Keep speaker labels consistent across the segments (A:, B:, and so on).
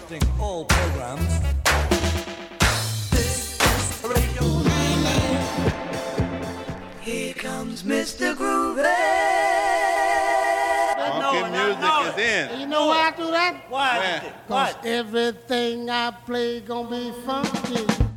A: interrupting all programs.
B: Here comes Mr. Groovy.
C: Funky music is in.
D: You know why I do that?
E: Why?
D: Cause everything I play gonna be funky.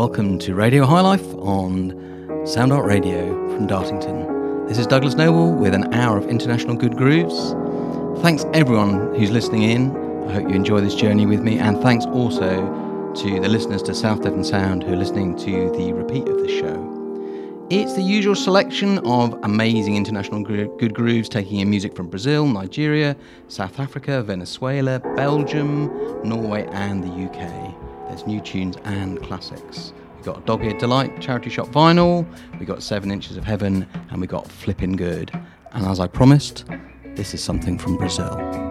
F: Welcome to Radio High Life on Sound Art Radio from Dartington. This is Douglas Noble with an hour of international good grooves. Thanks everyone who's listening in. I hope you enjoy this journey with me, and thanks also to the listeners to South Devon Sound who are listening to the repeat of the show. It's the usual selection of amazing international gro- good grooves, taking in music from Brazil, Nigeria, South Africa, Venezuela, Belgium, Norway, and the UK. There's new tunes and classics. We got Dog Eared Delight, Charity Shop Vinyl, we got Seven Inches of Heaven, and we got Flippin' Good. And as I promised, this is something from Brazil.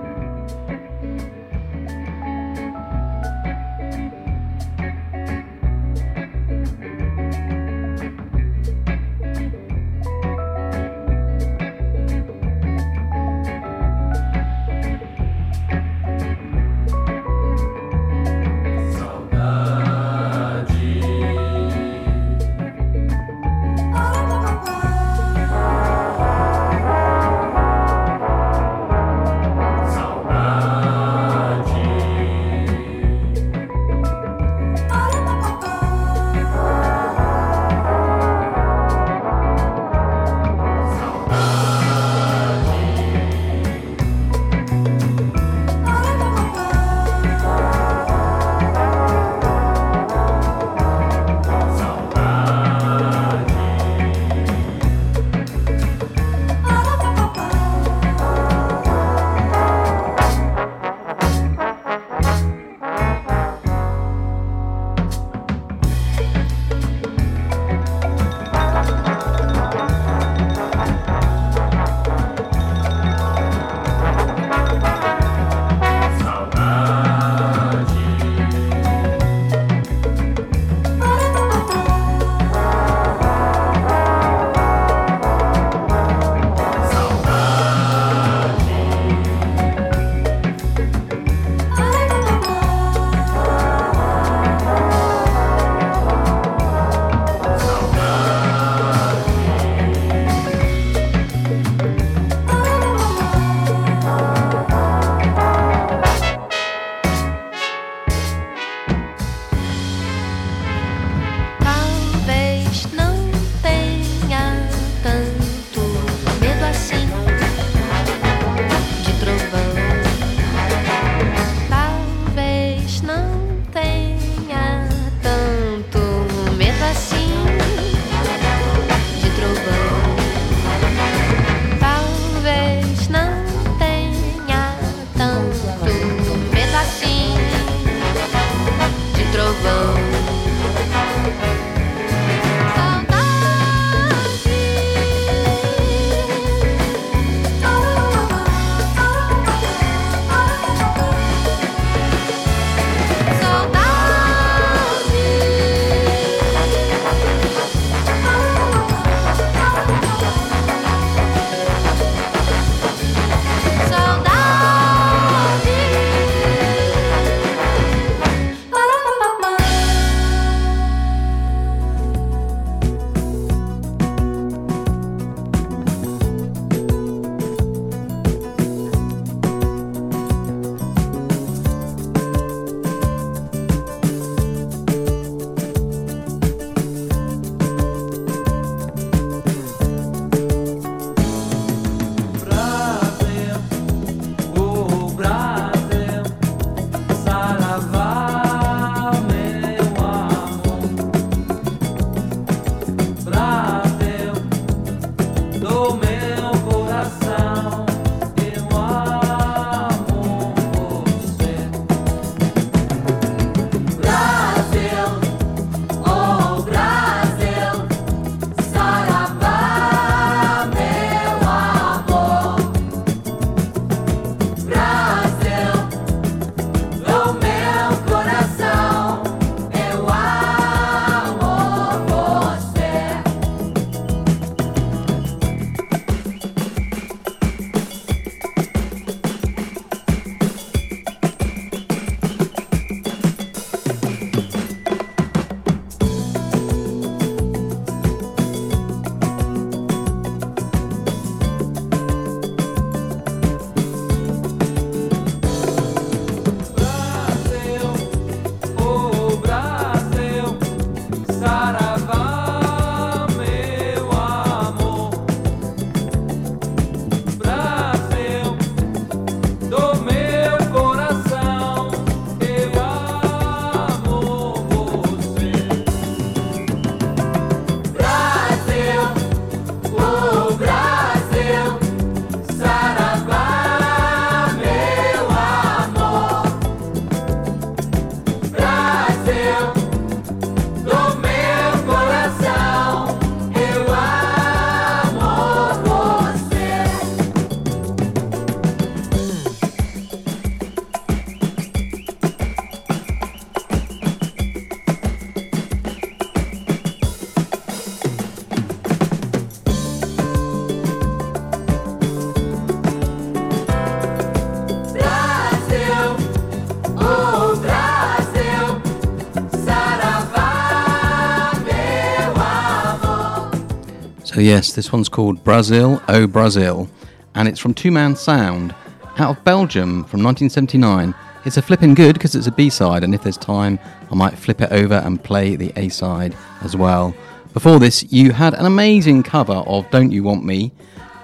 F: Yes, this one's called Brazil, Oh Brazil, and it's from Two Man Sound out of Belgium from 1979. It's a flipping good because it's a B side, and if there's time, I might flip it over and play the A side as well. Before this, you had an amazing cover of Don't You Want Me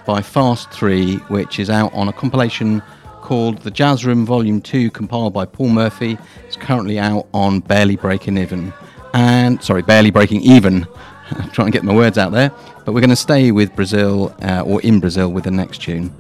F: by Fast 3, which is out on a compilation called The Jazz Room Volume 2, compiled by Paul Murphy. It's currently out on Barely Breaking Even. And, sorry, Barely Breaking Even. I'm trying to get my words out there. But we're going to stay with Brazil, uh, or in Brazil, with the next tune.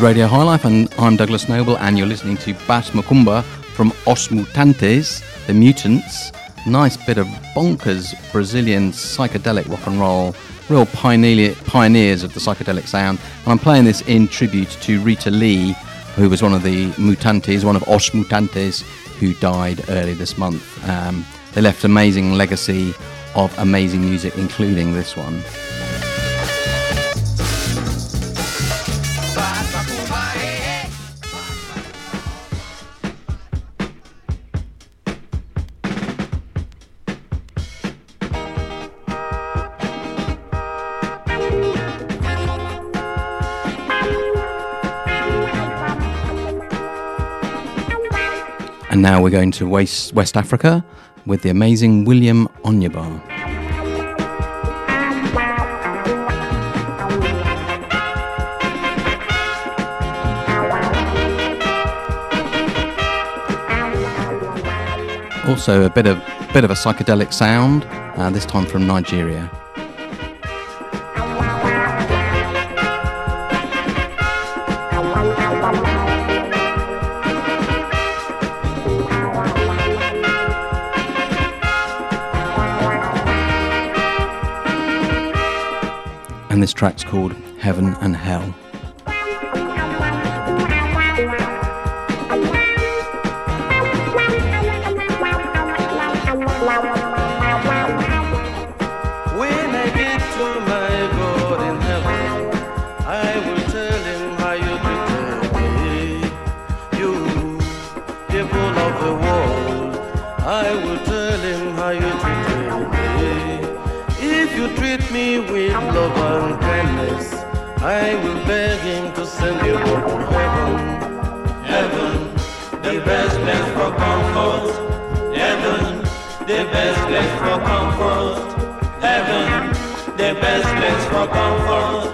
F: Is Radio High Life, and I'm Douglas Noble, and you're listening to Bat Macumba from Os Mutantes, the Mutants. Nice bit of bonkers Brazilian psychedelic rock and roll, real pioneers of the psychedelic sound. And I'm playing this in tribute to Rita Lee, who was one of the Mutantes, one of Os Mutantes, who died early this month. Um, they left an amazing legacy of amazing music, including this one. And now we're going to West, West Africa with the amazing William Onyeabor. Also a bit of bit of a psychedelic sound, uh, this time from Nigeria. Track's called Heaven and Hell.
G: Place for comfort. Heaven, the best place for comfort.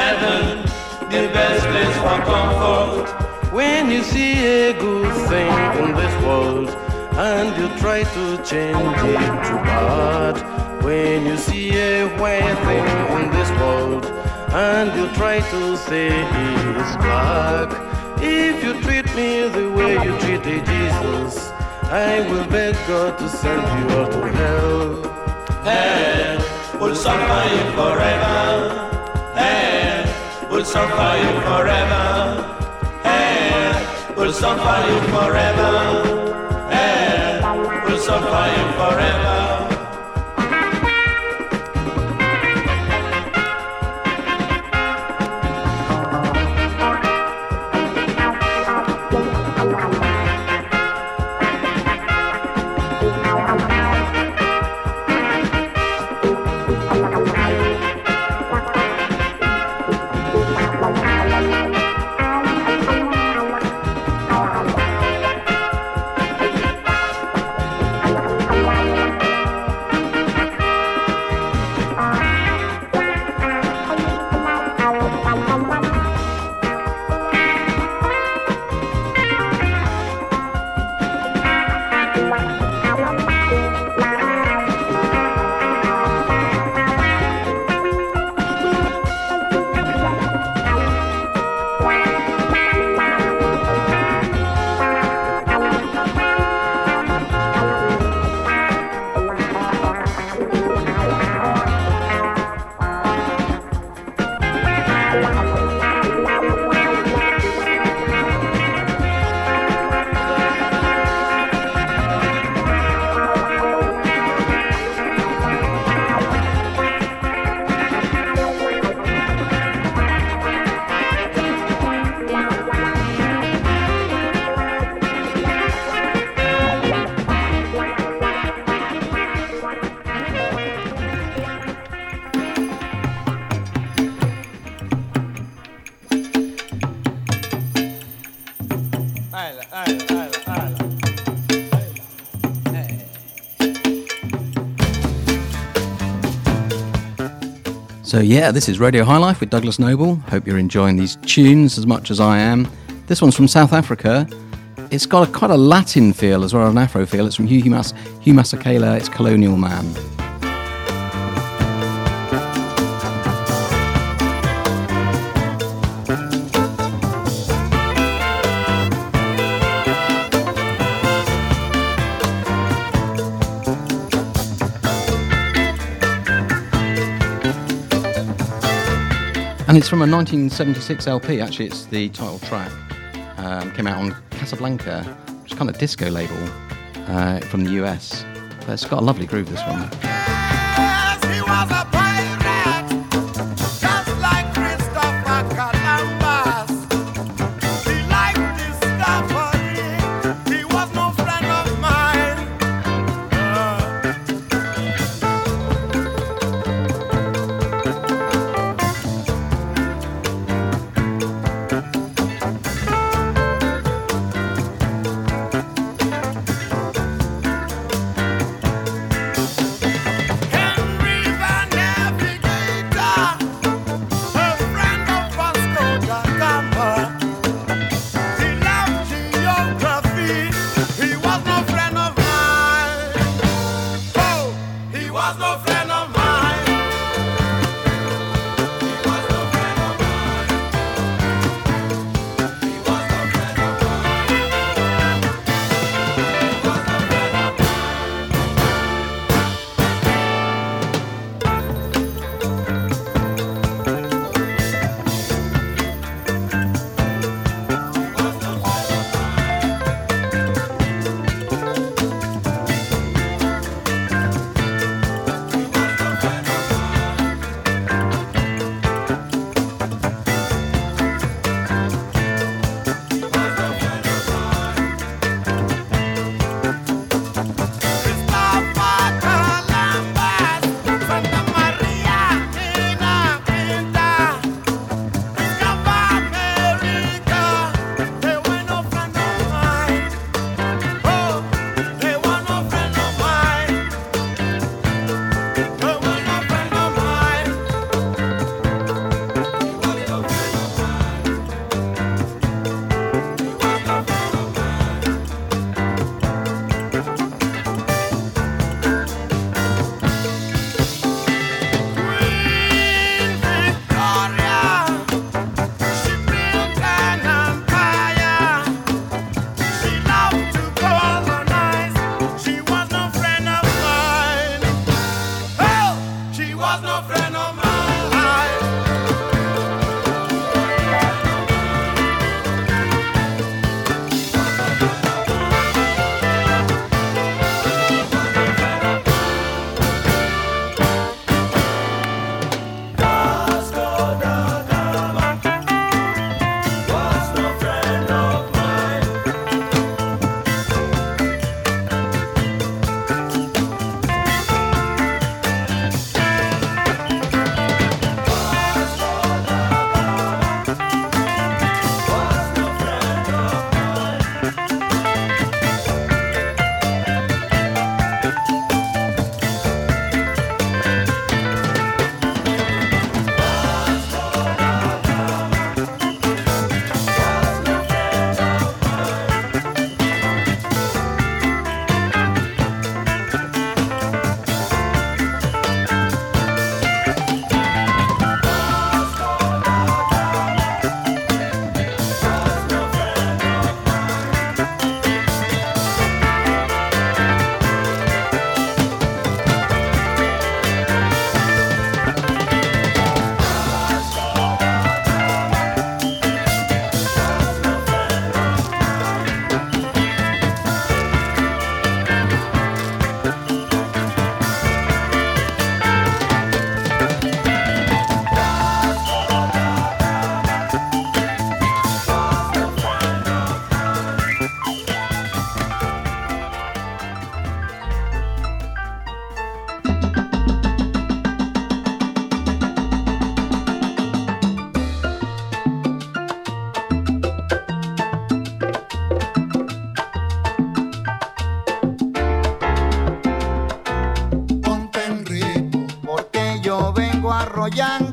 G: Heaven, the best place for comfort.
H: When you see a good thing in this world and you try to change it to bad, when you see a white thing in this world and you try to say it's black, if you treat me the way you treated Jesus, I will beg God to send you out to hell.
G: Hell will suffer you forever. Hell will suffer you forever. Hell will suffer you forever. Hell will suffer you forever.
F: So, yeah, this is Radio High Life with Douglas Noble. Hope you're enjoying these tunes as much as I am. This one's from South Africa. It's got a, quite a Latin feel as well as an Afro feel. It's from Hugh, Mas- Hugh Masekela. It's Colonial Man. And it's from a 1976 LP, actually, it's the title track. Um, came out on Casablanca, which is kind of disco label uh, from the US. But it's got a lovely groove, this one.
C: Yes,
I: cambian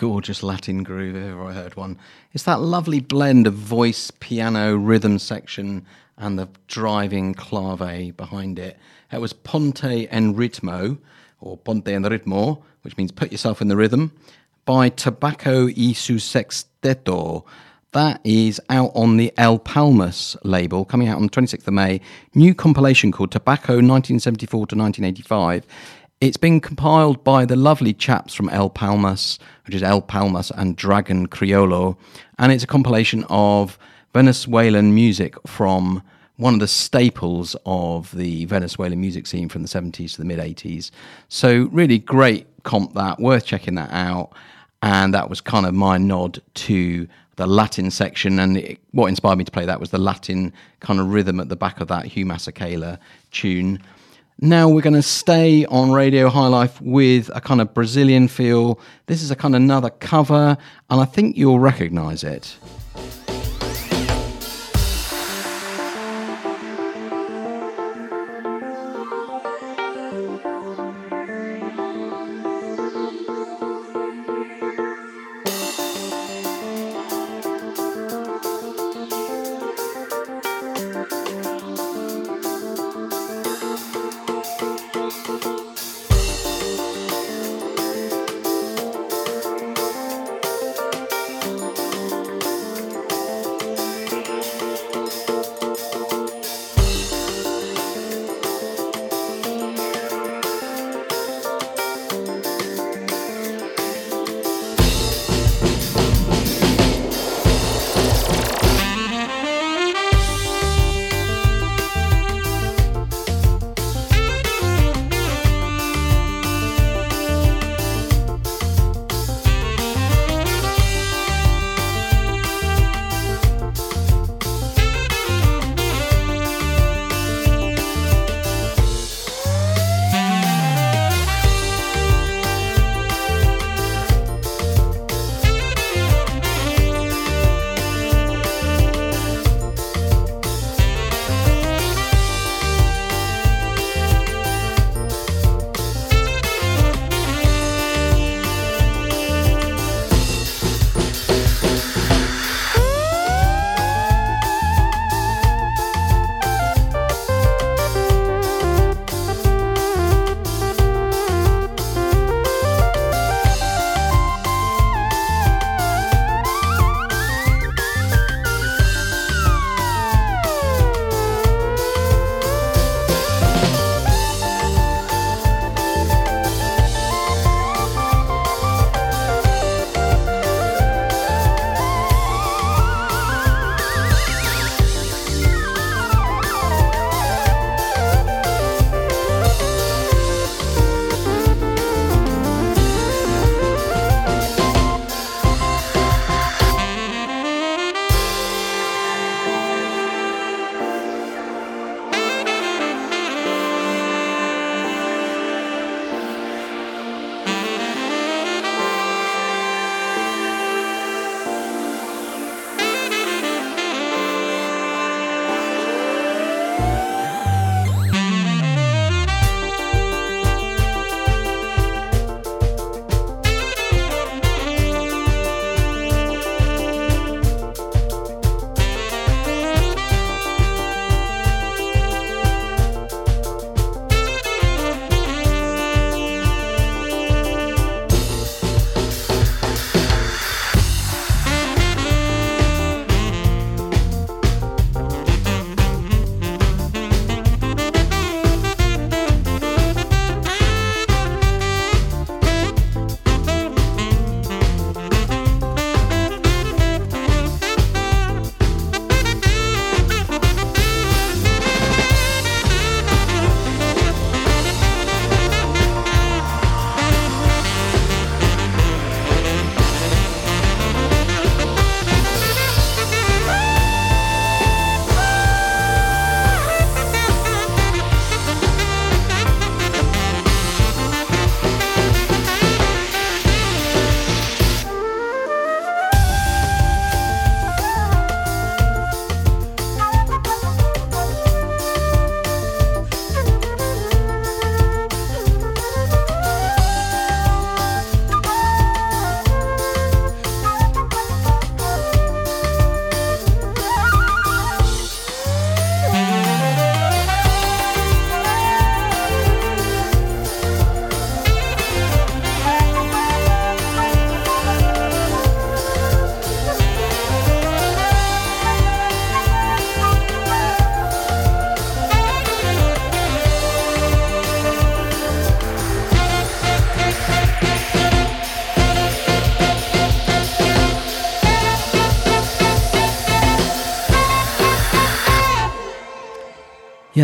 I: gorgeous Latin groove if ever I heard one. It's that lovely blend of voice, piano, rhythm section, and the driving clave behind it. It was Ponte en Ritmo, or Ponte en Ritmo, which means put yourself in the rhythm, by Tobacco y su Sexteto. That is out on the El Palmas label, coming out on the 26th of May. New compilation called Tobacco 1974 to 1985.
F: It's been compiled by the lovely chaps from El Palmas, which is El Palmas and Dragon Criollo, and it's a compilation of Venezuelan music from one of the staples of the Venezuelan music scene from the 70s to the mid 80s. So, really great comp that, worth checking that out. And that was kind of my nod to the Latin section. And it, what inspired me to play that was the Latin kind of rhythm at the back of that Hugh Masekela tune. Now we're going to stay on Radio High Life with a kind of Brazilian feel. This is a kind of another cover, and I think you'll recognize it.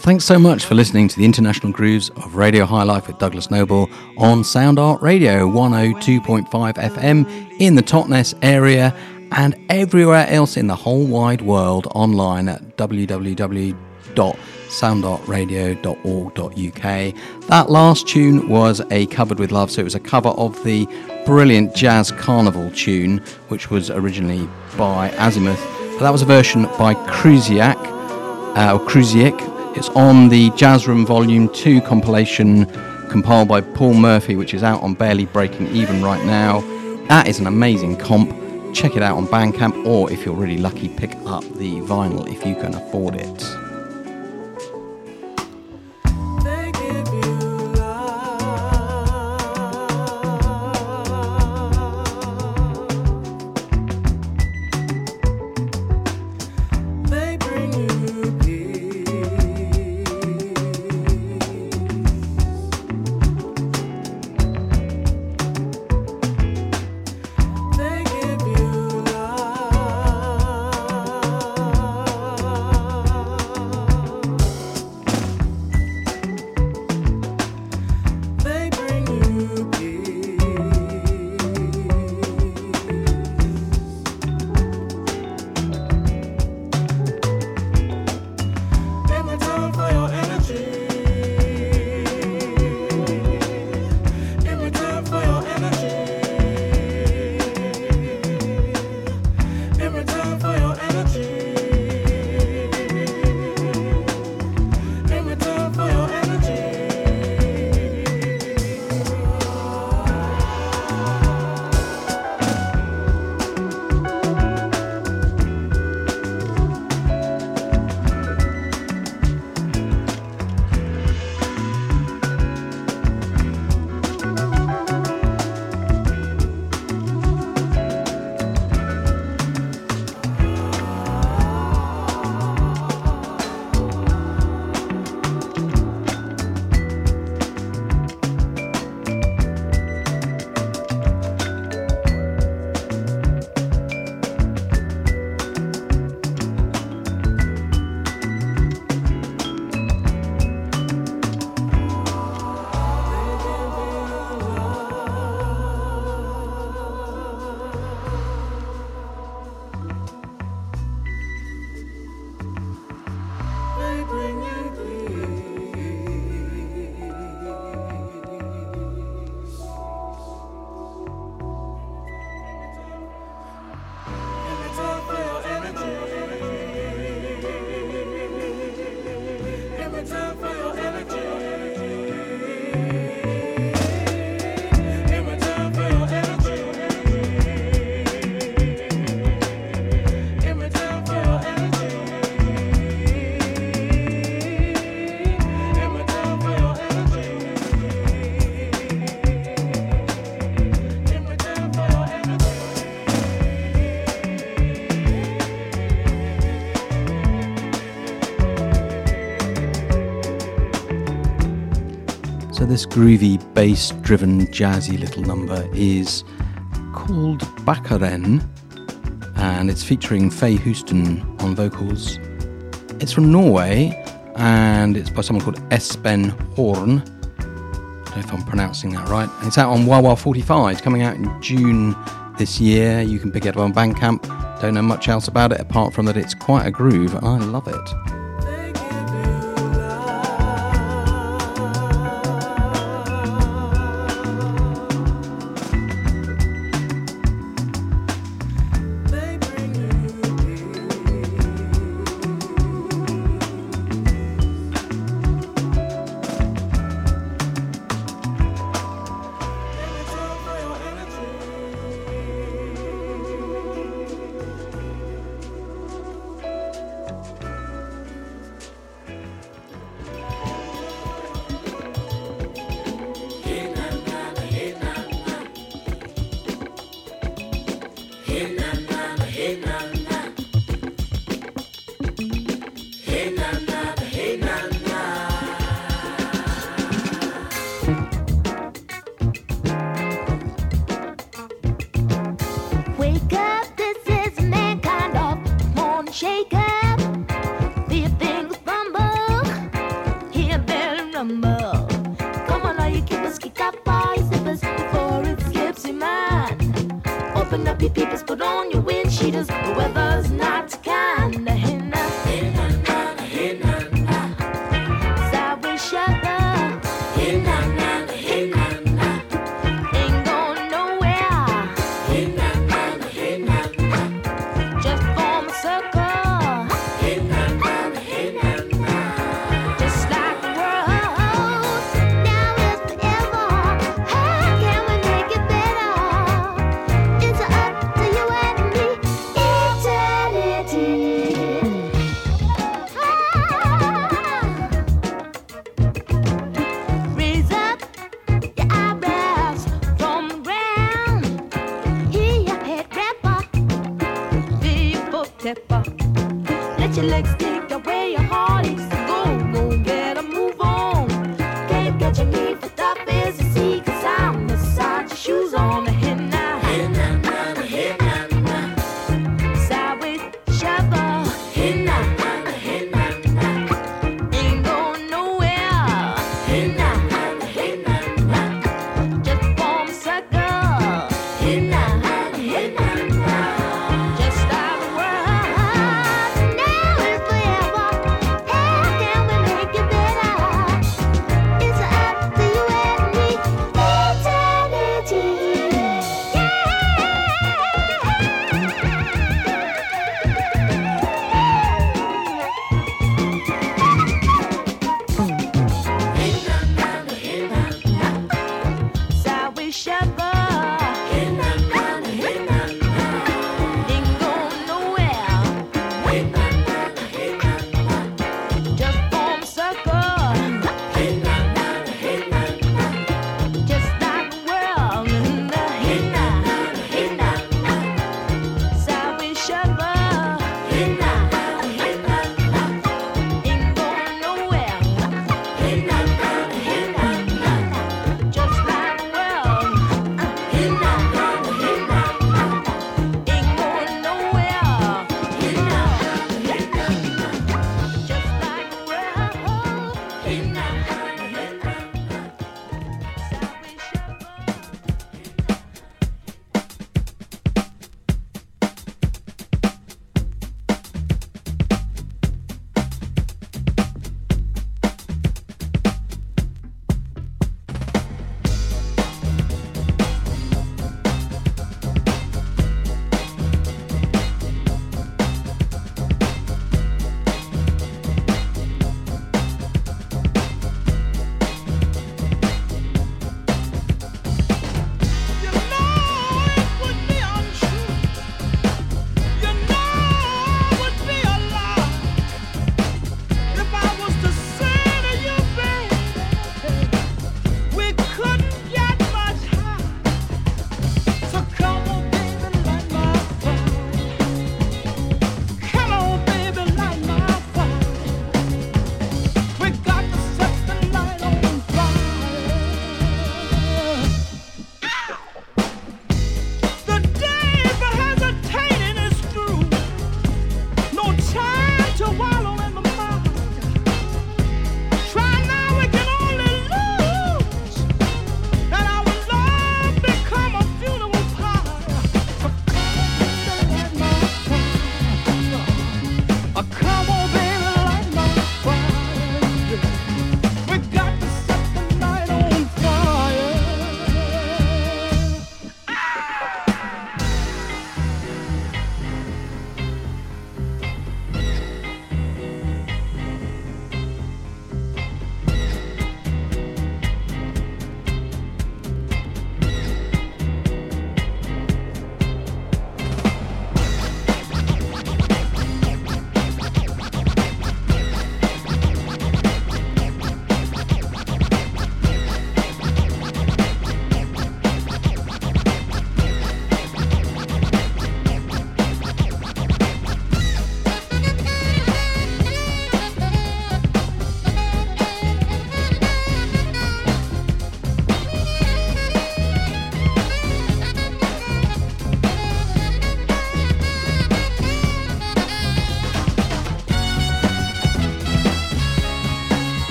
F: Thanks so much for listening to the International Grooves of Radio High Life with Douglas Noble on Sound Art Radio 102.5 FM in the Totnes area and everywhere else in the whole wide world online at www.soundartradio.org.uk. That last tune was a Covered with Love, so it was a cover of the brilliant Jazz Carnival tune, which was originally by Azymuth. But that was a version by Cruziak, uh, or Cruziak. It's on the Jazz Room Volume 2 compilation compiled by Paul Murphy, which is out on Barely Breaking Even right now. That is an amazing comp. Check it out on Bandcamp, or if you're really lucky, pick up the vinyl if you can afford it. This groovy, bass driven, jazzy little number is called Bakaren and it's featuring Faye Houston on vocals. It's from Norway and it's by someone called Espen Horn. I don't know if I'm pronouncing that right. And it's out on Wah Wah 45. It's coming out in June this year. You can pick it up on Bandcamp. Don't know much else about it apart from that it's quite a groove. and I love it.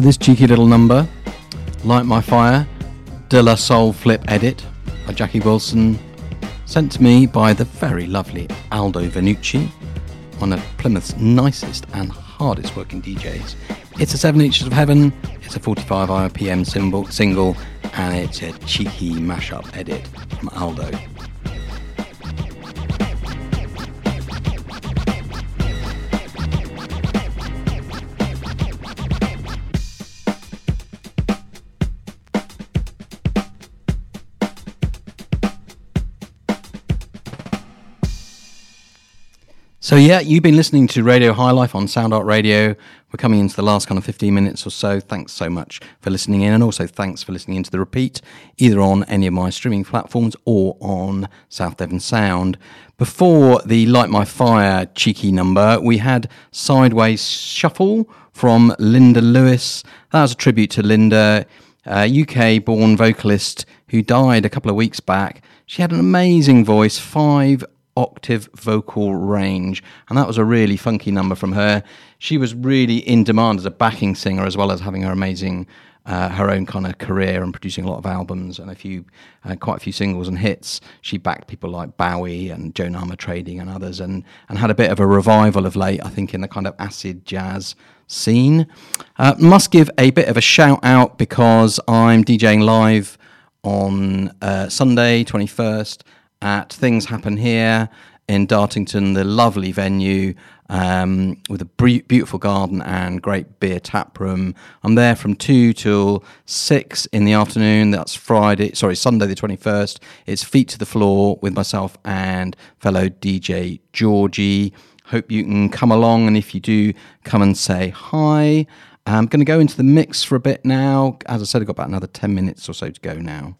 F: So this cheeky little number, Light My Fire, De La Soul Flip Edit by Jackie Wilson, sent to me by the very lovely Aldo Vanucci, one of Plymouth's nicest and hardest working DJs. It's a 7 inches of heaven, it's a 45 RPM single, and it's a cheeky mashup edit from Aldo. So yeah, you've been listening to Radio High Life on Sound Art Radio. We're coming into the last kind of 15 minutes or so. Thanks so much for listening in, and also thanks for listening into the repeat, either on any of my streaming platforms or on South Devon Sound. Before the Light My Fire cheeky number, we had Sideways Shuffle from Linda Lewis. That was a tribute to Linda, a UK-born vocalist who died a couple of weeks back. She had an amazing voice, five octave vocal range, and that was a really funky number from her. She was really in demand as a backing singer, as well as having her amazing, uh, her own kind of career and producing a lot of albums and a few, uh, quite a few singles and hits. She backed people like Bowie and Joan Armatrading and others, and and had a bit of a revival of late, I think, in the kind of acid jazz scene. Uh, must give a bit of a shout out because I'm DJing live on uh, Sunday, 21st, at Things Happen Here in Dartington, the lovely venue um, with a beautiful garden and great beer tap room. I'm there from 2 till 6 in the afternoon. That's Friday, sorry, Sunday the 21st. It's Feet to the Floor with myself and fellow DJ Georgie. Hope you can come along, and if you do, come and say hi. I'm going to go into the mix for a bit now. As I said, I've got about another 10 minutes or so to go now.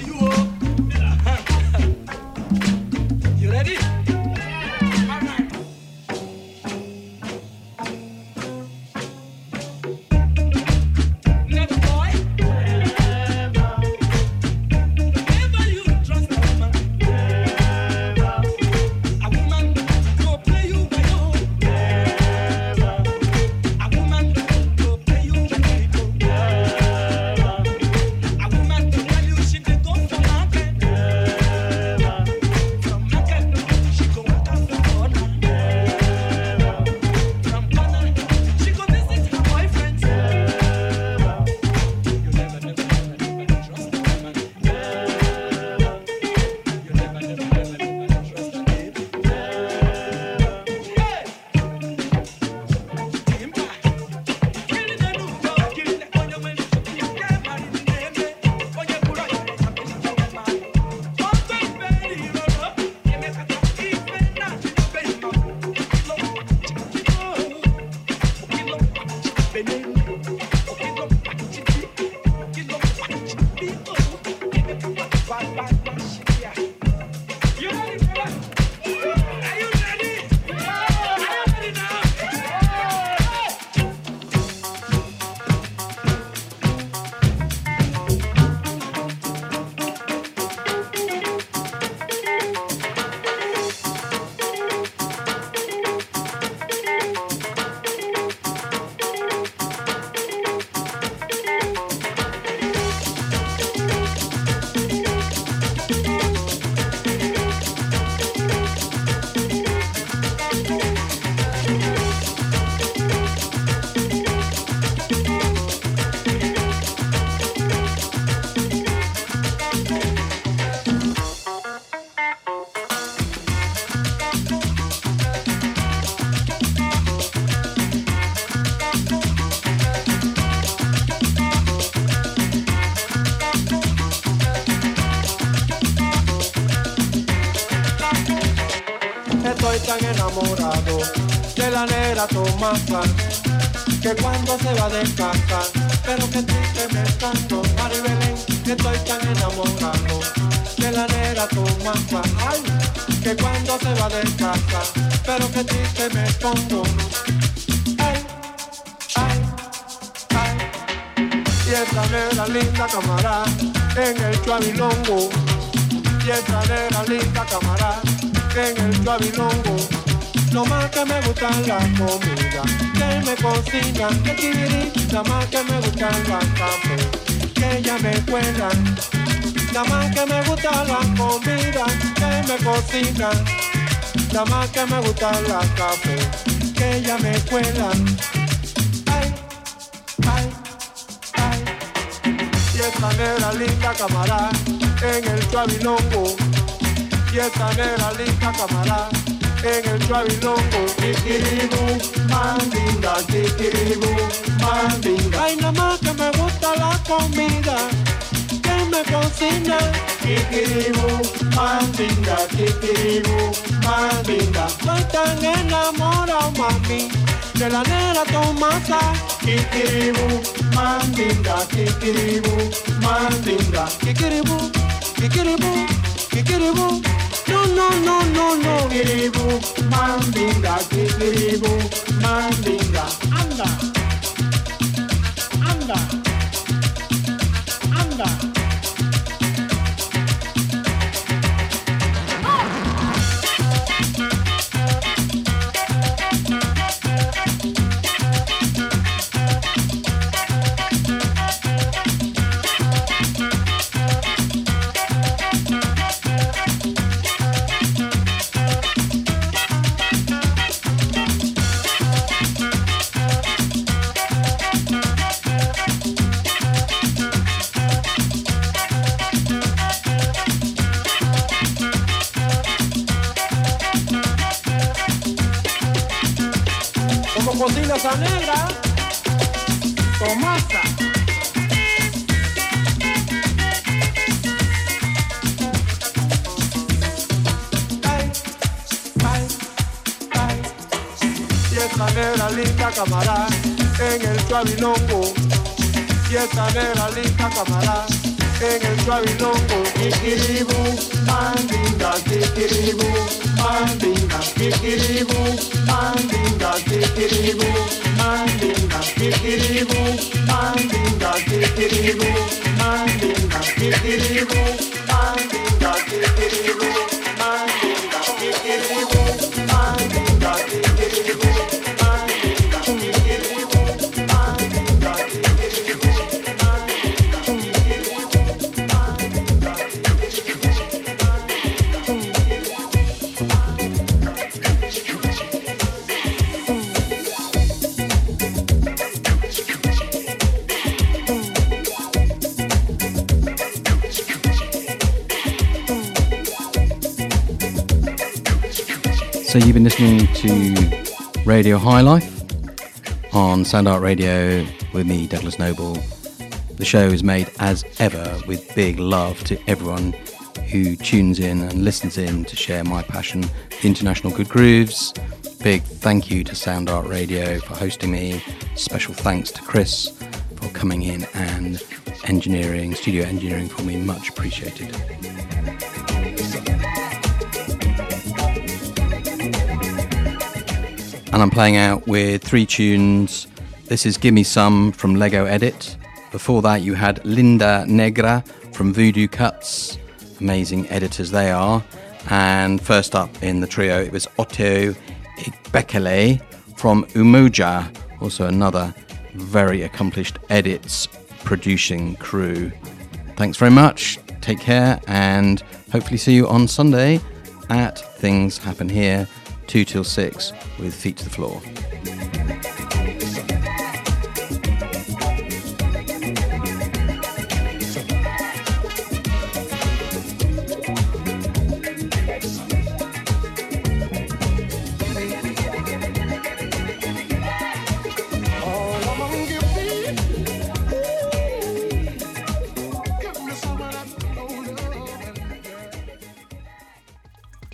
J: you. Que cuando se va de casa, pero que triste me canto, Maribelén, que estoy tan enamorado de la negra Tomasa, ay, que cuando se va de casa, pero que triste me pongo, ay, ay, ay, y negra linda camarada en el chuabilongo, y negra linda camarada en el chuabilongo. Lo más que me gusta la comida que me cocina, que lo más que me gusta la café, que ella me cuela. Lo más que me gusta la comida que me cocina, lo más que me gusta la café, que ella me cuela. Ay, ay, ay. Y esa negra linda camarada en el chuabilongo. Y esa negra linda camarada en el chuabilongo. Kikiribu, mandinga, kikiribu, mandinga. Ay, nada más que me gusta la comida que me cocina. Kikiribu, mandinga, kikiribu, mandinga. Estoy tan enamorado, mami, de la negra Tomasa. Kikiribu, mandinga, kikiribu, mandinga. Kikiribu, kikiribu, kikiribu. No, no, no, no, no. Kikiribu, mandinga, kikiribu, mandinga.
D: Anda. Anda.
F: You've been listening to Radio High Life on Sound Art Radio with me, Douglas Noble. The show is made as ever with big love to everyone who tunes in and listens in to share my passion international good grooves. Big thank you to Sound Art Radio for hosting me. Special thanks to Chris for coming in and engineering, studio engineering for me. Much appreciated. And I'm playing out with three tunes. This is Gimme Some from Lego Edit. Before that, you had Linda Negra from Voodoo Cuts. Amazing editors they are. And first up in the trio, it was Otto Bekele from Umoja, also another very accomplished edits producing crew. Thanks very much. Take care and hopefully see you on Sunday at Things Happen Here, 2 till 6 with Feet to the Floor.